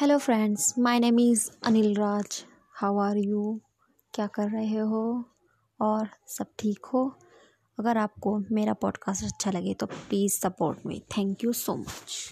Hello friends my name is Anil Raj how are you क्या कर रहे हो? और सब ठीक हो? अगर आपको मेरा पॉडकास्ट अच्छा लगे तो please support me thank you so much